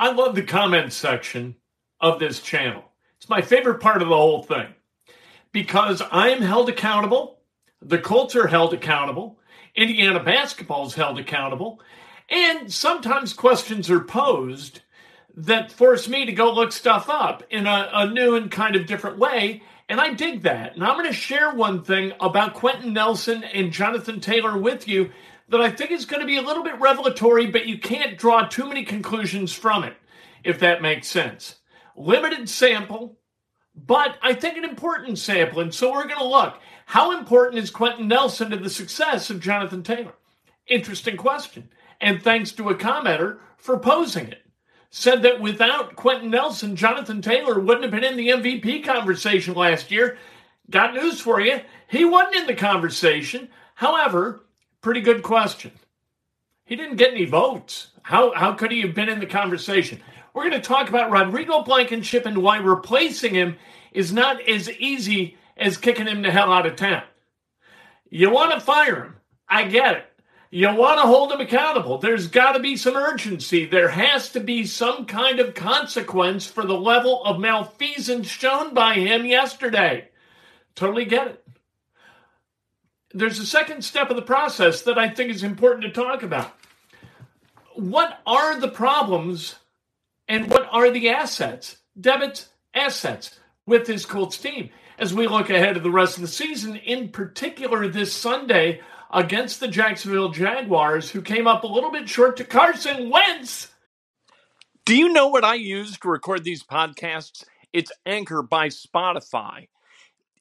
I love the comment section of this channel. It's my favorite part of the whole thing because I am held accountable. The Colts are held accountable. Indiana basketball is held accountable. And sometimes questions are posed that force me to go look stuff up in a, a new and kind of different way. And I dig that. And I'm going to share one thing about Quenton Nelson and Jonathan Taylor with you that I think is going to be a little bit revelatory, but you can't draw too many conclusions from it, if that makes sense. Limited sample, but I think an important sample. And so we're going to look. How important is Quenton Nelson to the success of Jonathan Taylor? Interesting question. And thanks to a commenter for posing it. Said that without Quenton Nelson, Jonathan Taylor wouldn't have been in the MVP conversation last year. Got news for you. He wasn't in the conversation. However, Pretty good question. He didn't get any votes. How, how could he have been in the conversation? We're going to talk about Rodrigo Blankenship and why replacing him is not as easy as kicking him the hell out of town. You want to fire him. I get it. You want to hold him accountable. There's got to be some urgency. There has to be some kind of consequence for the level of malfeasance shown by him yesterday. Totally get it there's a second step of the process that I think is important to talk about. What are the problems and what are the assets, debits, assets with this Colts team as we look ahead to the rest of the season, in particular this Sunday against the Jacksonville Jaguars, who came up a little bit short to Carson Wentz. Do you know what I use to record these podcasts? It's Anchor by Spotify.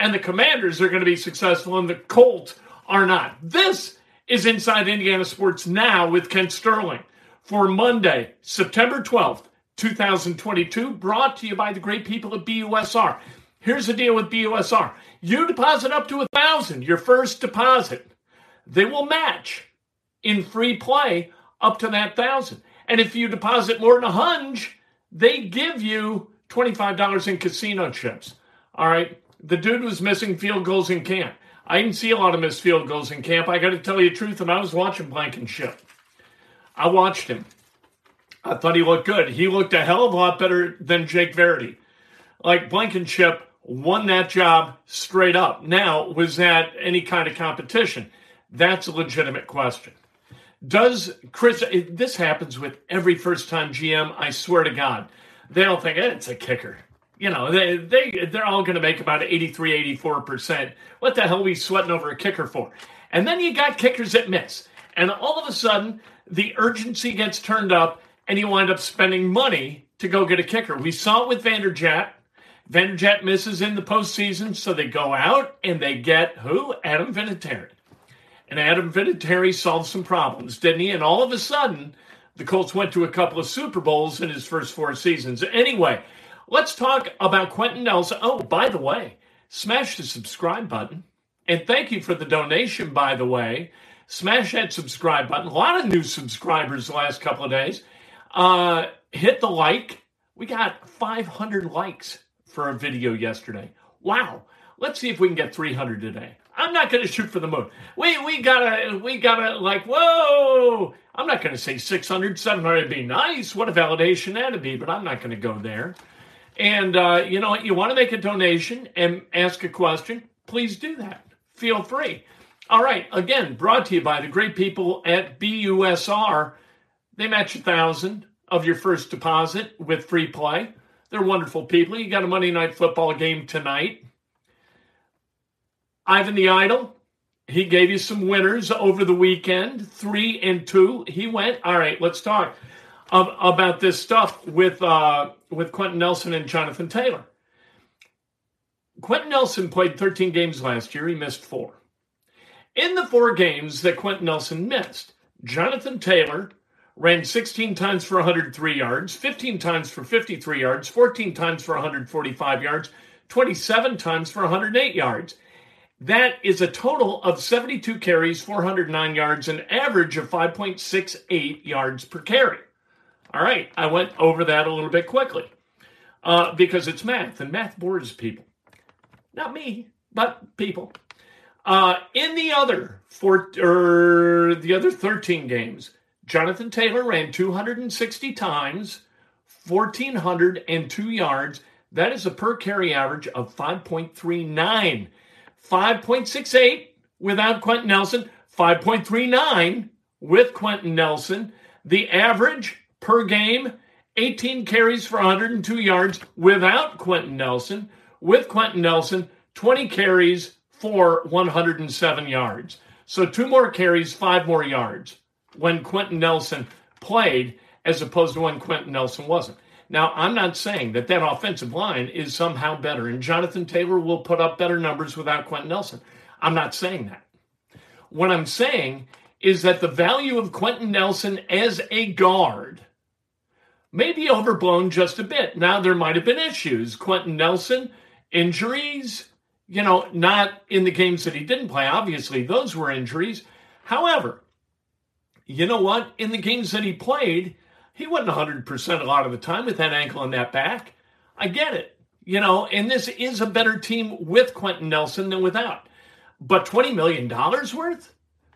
and the Commanders are going to be successful and the Colts are not. This is Inside Indiana Sports Now with Kent Sterling for Monday, September 12th, 2022, brought to you by the great people at BUSR. Here's the deal with BUSR. You deposit up to a thousand, your first deposit. They will match in free play up to that thousand. And if you deposit more than a hunch, they give you $25 in casino chips. All right the dude was missing field goals in camp. I didn't see a lot of missed field goals in camp. I got to tell you the truth, and I was watching Blankenship. I watched him. I thought he looked good. He looked a hell of a lot better than Jake Verity. Like Blankenship won that job straight up. Now, was that any kind of competition? That's a legitimate question. Does Chris, this happens with every first time GM, I swear to God. They don't think eh, it's a kicker you know, they, they, they're all going to make about 83, 84%. What the hell are we sweating over a kicker for? And then you got kickers that miss. And all of a sudden, the urgency gets turned up and you wind up spending money to go get a kicker. We saw it with Vanderjagt. Vanderjagt misses in the postseason, so they go out and they get who? Adam Vinatieri. And Adam Vinatieri solved some problems, didn't he? And all of a sudden, the Colts went to a couple of Super Bowls in his first four seasons. Anyway, Let's talk about Quenton Nelson. Oh, by the way, smash the subscribe button. And thank you for the donation, by the way. Smash that subscribe button. A lot of new subscribers the last couple of days. Uh, hit the like. We got 500 likes for a video yesterday. Wow. Let's see if we can get 300 today. I'm not going to shoot for the moon. We we gotta we gotta like whoa. I'm not going to say 600, 700 would be nice. What a validation that'd be, but I'm not going to go there. And uh, you know? You want to make a donation and ask a question? Please do that. Feel free. All right. Again, brought to you by the great people at BUSR. They match a thousand of your first deposit with free play. They're wonderful people. You got a Monday night football game tonight. Ivan the Idol, he gave you some winners over the weekend, three and two. He went. All right, let's talk about this stuff with uh, with Quenton Nelson and Jonathan Taylor. Quenton Nelson played 13 games last year. He missed four. In the four games that Quenton Nelson missed, Jonathan Taylor ran 16 times for 103 yards, 15 times for 53 yards, 14 times for 145 yards, 27 times for 108 yards. That is a total of 72 carries, 409 yards, an average of 5.68 yards per carry. All right, I went over that a little bit quickly uh, because it's math, and math bores people. Not me, but people. Uh, in the other four, or er, the other 13 games, Jonathan Taylor ran 260 times, 1,402 yards. That is a per carry average of 5.39. 5.68 without Quenton Nelson, 5.39 with Quenton Nelson. The average per game, 18 carries for 102 yards without Quenton Nelson. With Quenton Nelson, 20 carries for 107 yards. So two more carries, five more yards when Quenton Nelson played as opposed to when Quenton Nelson wasn't. Now, I'm not saying that that offensive line is somehow better, and Jonathan Taylor will put up better numbers without Quenton Nelson. I'm not saying that. What I'm saying is that the value of Quenton Nelson as a guard may be overblown just a bit. Now, there might have been issues. Quenton Nelson, injuries, you know, not in the games that he didn't play. Obviously, those were injuries. However, you know what? In the games that he played, he wasn't 100% a lot of the time with that ankle and that back. I get it. You know, and this is a better team with Quenton Nelson than without. But $20 million worth?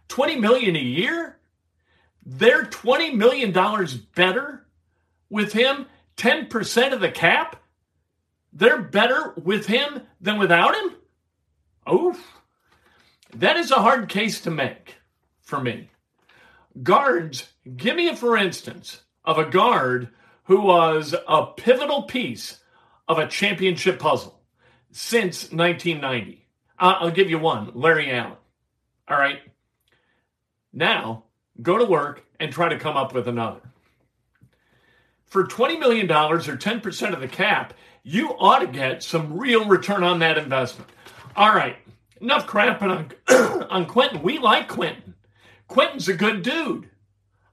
20 million a year? They're $20 million better with him? 10% of the cap? They're better with him than without him? Oof. That is a hard case to make for me. Guards, give me a for instance of a guard who was a pivotal piece of a championship puzzle since 1990. I'll give you one Larry Allen. All right. Now, go to work and try to come up with another. For $20 million or 10% of the cap, you ought to get some real return on that investment. All right. Enough crapping on, on Quenton. We like Quenton. Quenton's a good dude.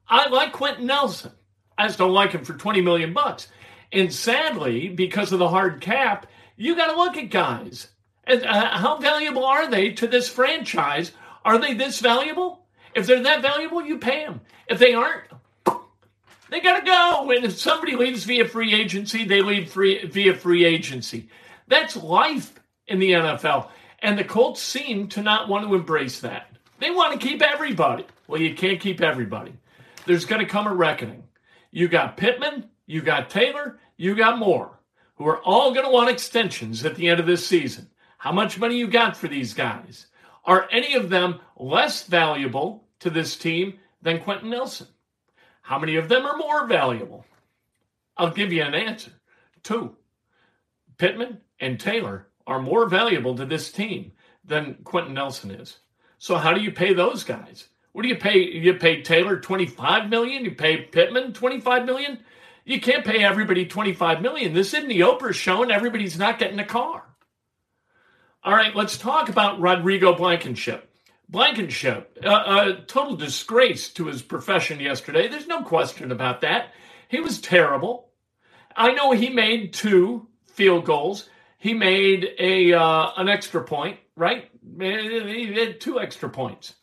I like Quenton Nelson. I just don't like him for 20 million bucks. And sadly, because of the hard cap, you got to look at guys. And, uh, how valuable are they to this franchise? Are they this valuable? If they're that valuable, you pay them. If they aren't, they got to go. And if somebody leaves via free agency, they leave free, via free agency. That's life in the NFL. And the Colts seem to not want to embrace that. They want to keep everybody. Well, you can't keep everybody. There's going to come a reckoning. You got Pittman, you got Taylor, you got Moore, who are all going to want extensions at the end of this season. How much money you got for these guys? Are any of them less valuable to this team than Quenton Nelson? How many of them are more valuable? I'll give you an answer. Two. Pittman and Taylor are more valuable to this team than Quenton Nelson is. So how do you pay those guys? What do you pay? You pay Taylor 25 million? You pay Pittman 25 million? You can't pay everybody 25 million. This isn't the Oprah show and everybody's not getting a car. All right, let's talk about Rodrigo Blankenship. Blankenship, a, a total disgrace to his profession yesterday. There's no question about that. He was terrible. I know he made two field goals. He made a uh, an extra point, right? He had two extra points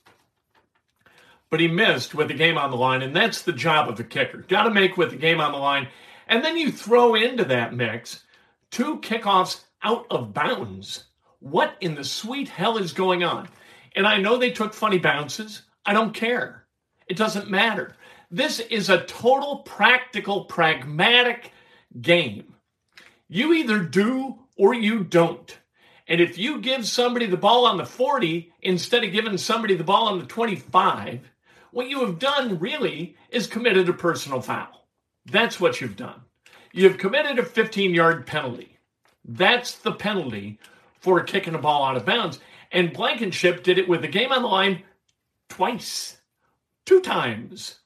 but he missed with the game on the line, and that's the job of the kicker. Got to make with the game on the line. And then you throw into that mix two kickoffs out of bounds. What in the sweet hell is going on? And I know they took funny bounces. I don't care. It doesn't matter. This is a total practical, pragmatic game. You either do or you don't. And if you give somebody the ball on the 40 instead of giving somebody the ball on the 25, what you have done really is committed a personal foul. That's what you've done. You've committed a 15 yard penalty. That's the penalty for kicking a ball out of bounds. And Blankenship did it with the game on the line twice, two times.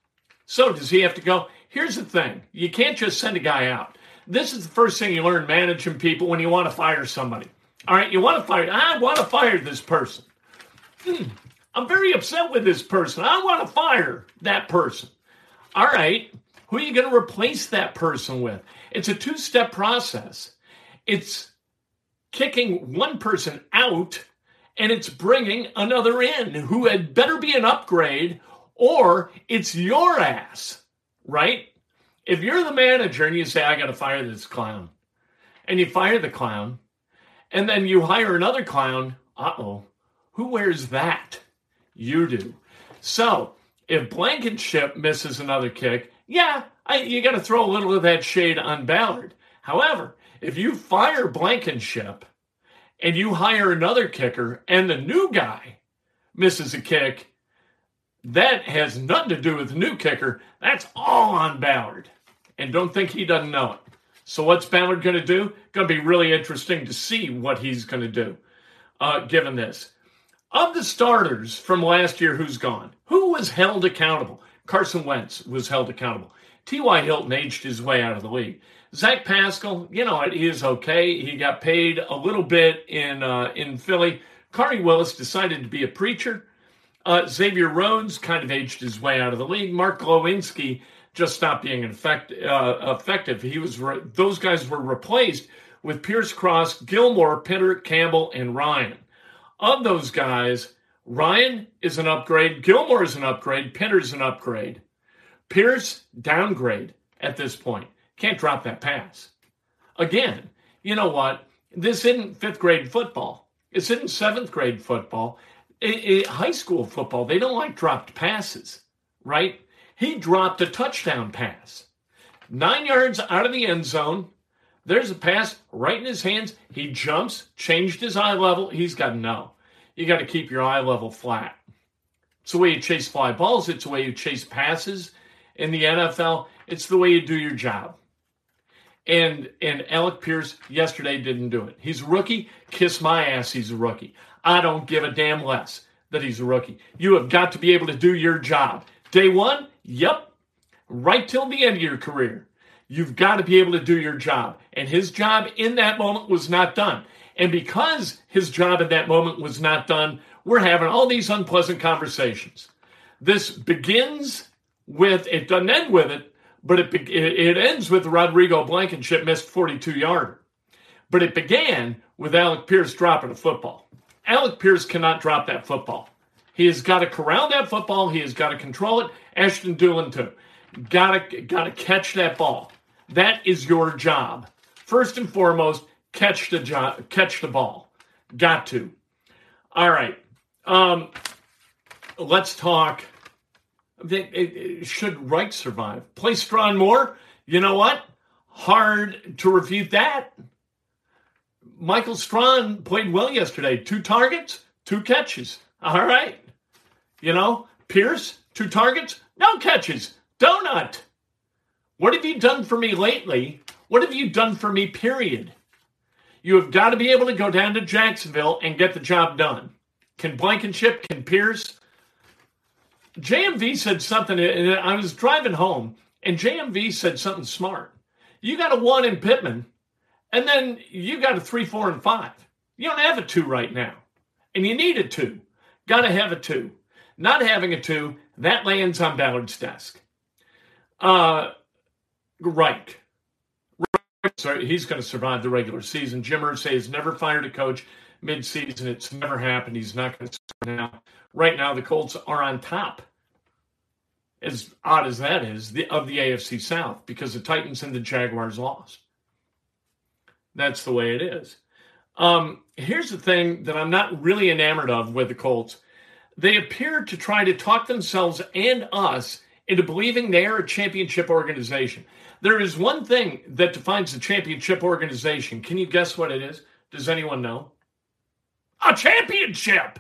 So does he have to go? Here's the thing you can't just send a guy out. This is the first thing you learn managing people when you want to fire somebody. All right, you want to fire, I want to fire this person. Hmm, I'm very upset with this person. I want to fire that person. All right, who are you going to replace that person with? It's a two step process. It's kicking one person out and it's bringing another in who had better be an upgrade or it's your ass, right? If you're the manager and you say, I got to fire this clown, and you fire the clown, and then you hire another clown, uh oh, who wears that? You do. So if Blankenship misses another kick, yeah, I, you got to throw a little of that shade on Ballard. However, if you fire Blankenship and you hire another kicker and the new guy misses a kick, that has nothing to do with the new kicker. That's all on Ballard. And don't think he doesn't know it. So, what's Ballard going to do? Going to be really interesting to see what he's going to do, uh, given this. Of the starters from last year, who's gone? Who was held accountable? Carson Wentz was held accountable. T.Y. Hilton aged his way out of the league. Zach Pascal, you know, he is okay. He got paid a little bit in uh, in Philly. Khari Willis decided to be a preacher. Uh, Xavier Rhodes kind of aged his way out of the league. Mark Glowinski just stopped being effect, uh, effective. He was re- those guys were replaced with Pierce Cross, Gilmore, Pinter, Campbell, and Ryan. Of those guys, Ryan is an upgrade. Gilmore is an upgrade. Pinter's an upgrade. Pierce downgrade at this point. Can't drop that pass. Again, you know what? This isn't fifth grade football. It's in seventh grade football. It, it, high school football, they don't like dropped passes, right? He dropped a touchdown pass. Nine yards out of the end zone. There's a pass right in his hands. He jumps, changed his eye level. He's got know. You got to keep your eye level flat. It's the way you chase fly balls. It's the way you chase passes in the NFL. It's the way you do your job. And and Alec Pierce yesterday didn't do it. He's a rookie. Kiss my ass, he's a rookie. I don't give a damn less that he's a rookie. You have got to be able to do your job. Day one, yep. Right till the end of your career. You've got to be able to do your job. And his job in that moment was not done. And because his job in that moment was not done, we're having all these unpleasant conversations. This begins with, it doesn't end with it, but it, it ends with Rodrigo Blankenship missed 42 yarder. But it began with Alec Pierce dropping a football. Alec Pierce cannot drop that football. He has got to corral that football. He has got to control it. Ashton Dulin too. Got to got to catch that ball. That is your job. First and foremost, catch the job, catch the ball. Got to. All right. Um, let's talk should Reich survive? Play Strachan more? You know what? Hard to refute that. Michael Strachan played well yesterday. Two targets, two catches. All right. You know, Pierce, two targets, no catches. Donut. What have you done for me lately? What have you done for me, period? You have got to be able to go down to Jacksonville and get the job done. Can Blankenship, can Pierce, JMV said something, and I was driving home, and JMV said something smart. You got a one in Pittman, and then you got a three, four, and five. You don't have a two right now, and you need a two. Got to have a two. Not having a two, that lands on Ballard's desk. Uh, Reich. Sorry, he's going to survive the regular season. Jim Irsay has never fired a coach midseason. It's never happened. He's not going to now. Right now, the Colts are on top. as odd as that is, the, of the AFC South because the Titans and the Jaguars lost. That's the way it is. Um, here's the thing that I'm not really enamored of with the Colts. They appear to try to talk themselves and us into believing they are a championship organization. There is one thing that defines a championship organization. Can you guess what it is? Does anyone know? A championship.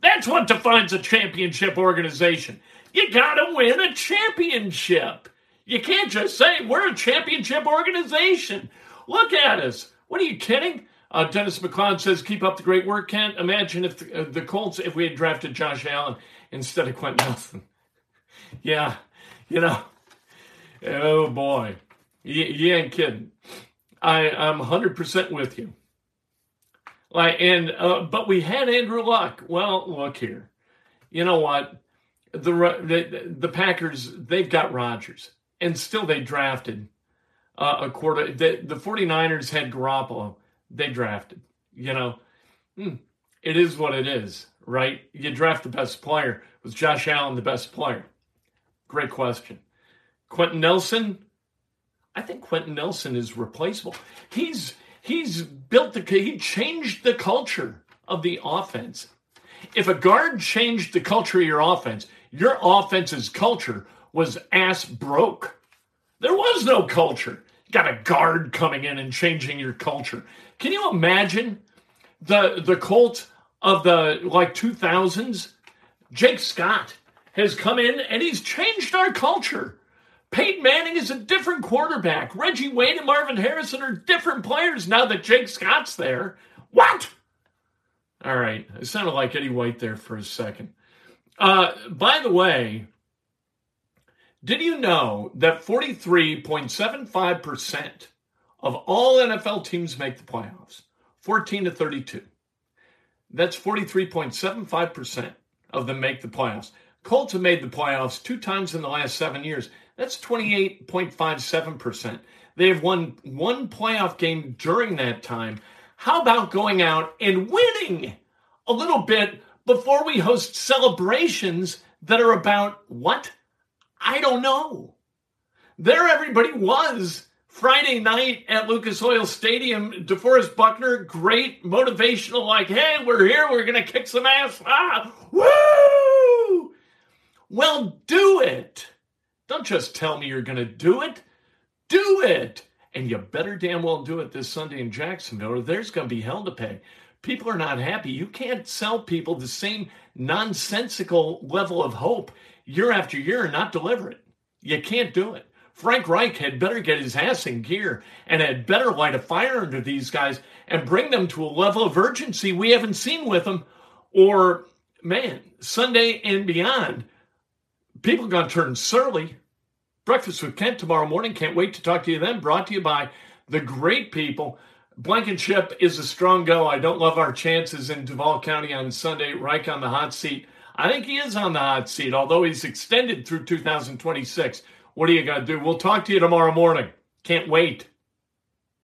That's what defines a championship organization. You got to win a championship. You can't just say we're a championship organization. Look at us. What are you kidding? Uh, Dennis McLeod says, "Keep up the great work, Kent. Imagine if the, uh, the Colts, if we had drafted Josh Allen instead of Quenton Nelson. yeah, you know, oh boy, you, you ain't kidding. I, I'm 100 percent with you. Like, and uh, but we had Andrew Luck. Well, look here. You know what? The the, the Packers they've got Rodgers, and still they drafted uh, a quarter. The, the 49ers had Garoppolo. They drafted. You know, hmm, it is what it is, right? You draft the best player. Was Josh Allen the best player? Great question. Quenton Nelson. I think Quenton Nelson is replaceable. He's he's built the he changed the culture of the offense. If a guard changed the culture of your offense, your offense's culture was ass broke. There was no culture. You got a guard coming in and changing your culture. Can you imagine the the Colt of the like 2000s? Jake Scott has come in and he's changed our culture. Peyton Manning is a different quarterback. Reggie Wayne and Marvin Harrison are different players now that Jake Scott's there. What? All right. It sounded like Eddie White there for a second. Uh, by the way, did you know that 43.75% of all NFL teams make the playoffs? 14 to 32. That's 43.75% of them make the playoffs. Colts have made the playoffs two times in the last seven years. That's 28.57%. They have won one playoff game during that time. How about going out and winning a little bit before we host celebrations that are about what? I don't know. There, everybody was Friday night at Lucas Oil Stadium. DeForest Buckner, great motivational, like, hey, we're here, we're going to kick some ass. Ah, woo! Well, do it. Don't just tell me you're going to do it. Do it. And you better damn well do it this Sunday in Jacksonville, or there's going to be hell to pay. People are not happy. You can't sell people the same nonsensical level of hope year after year and not deliver it. You can't do it. Frank Reich had better get his ass in gear and had better light a fire under these guys and bring them to a level of urgency we haven't seen with them. Or, man, Sunday and beyond, people are going to turn surly. Breakfast with Kent tomorrow morning. Can't wait to talk to you then. Brought to you by the great people. Blankenship is a strong go. I don't love our chances in Duval County on Sunday. Reich on the hot seat. I think he is on the hot seat, although he's extended through 2026. What are you going to do? We'll talk to you tomorrow morning. Can't wait.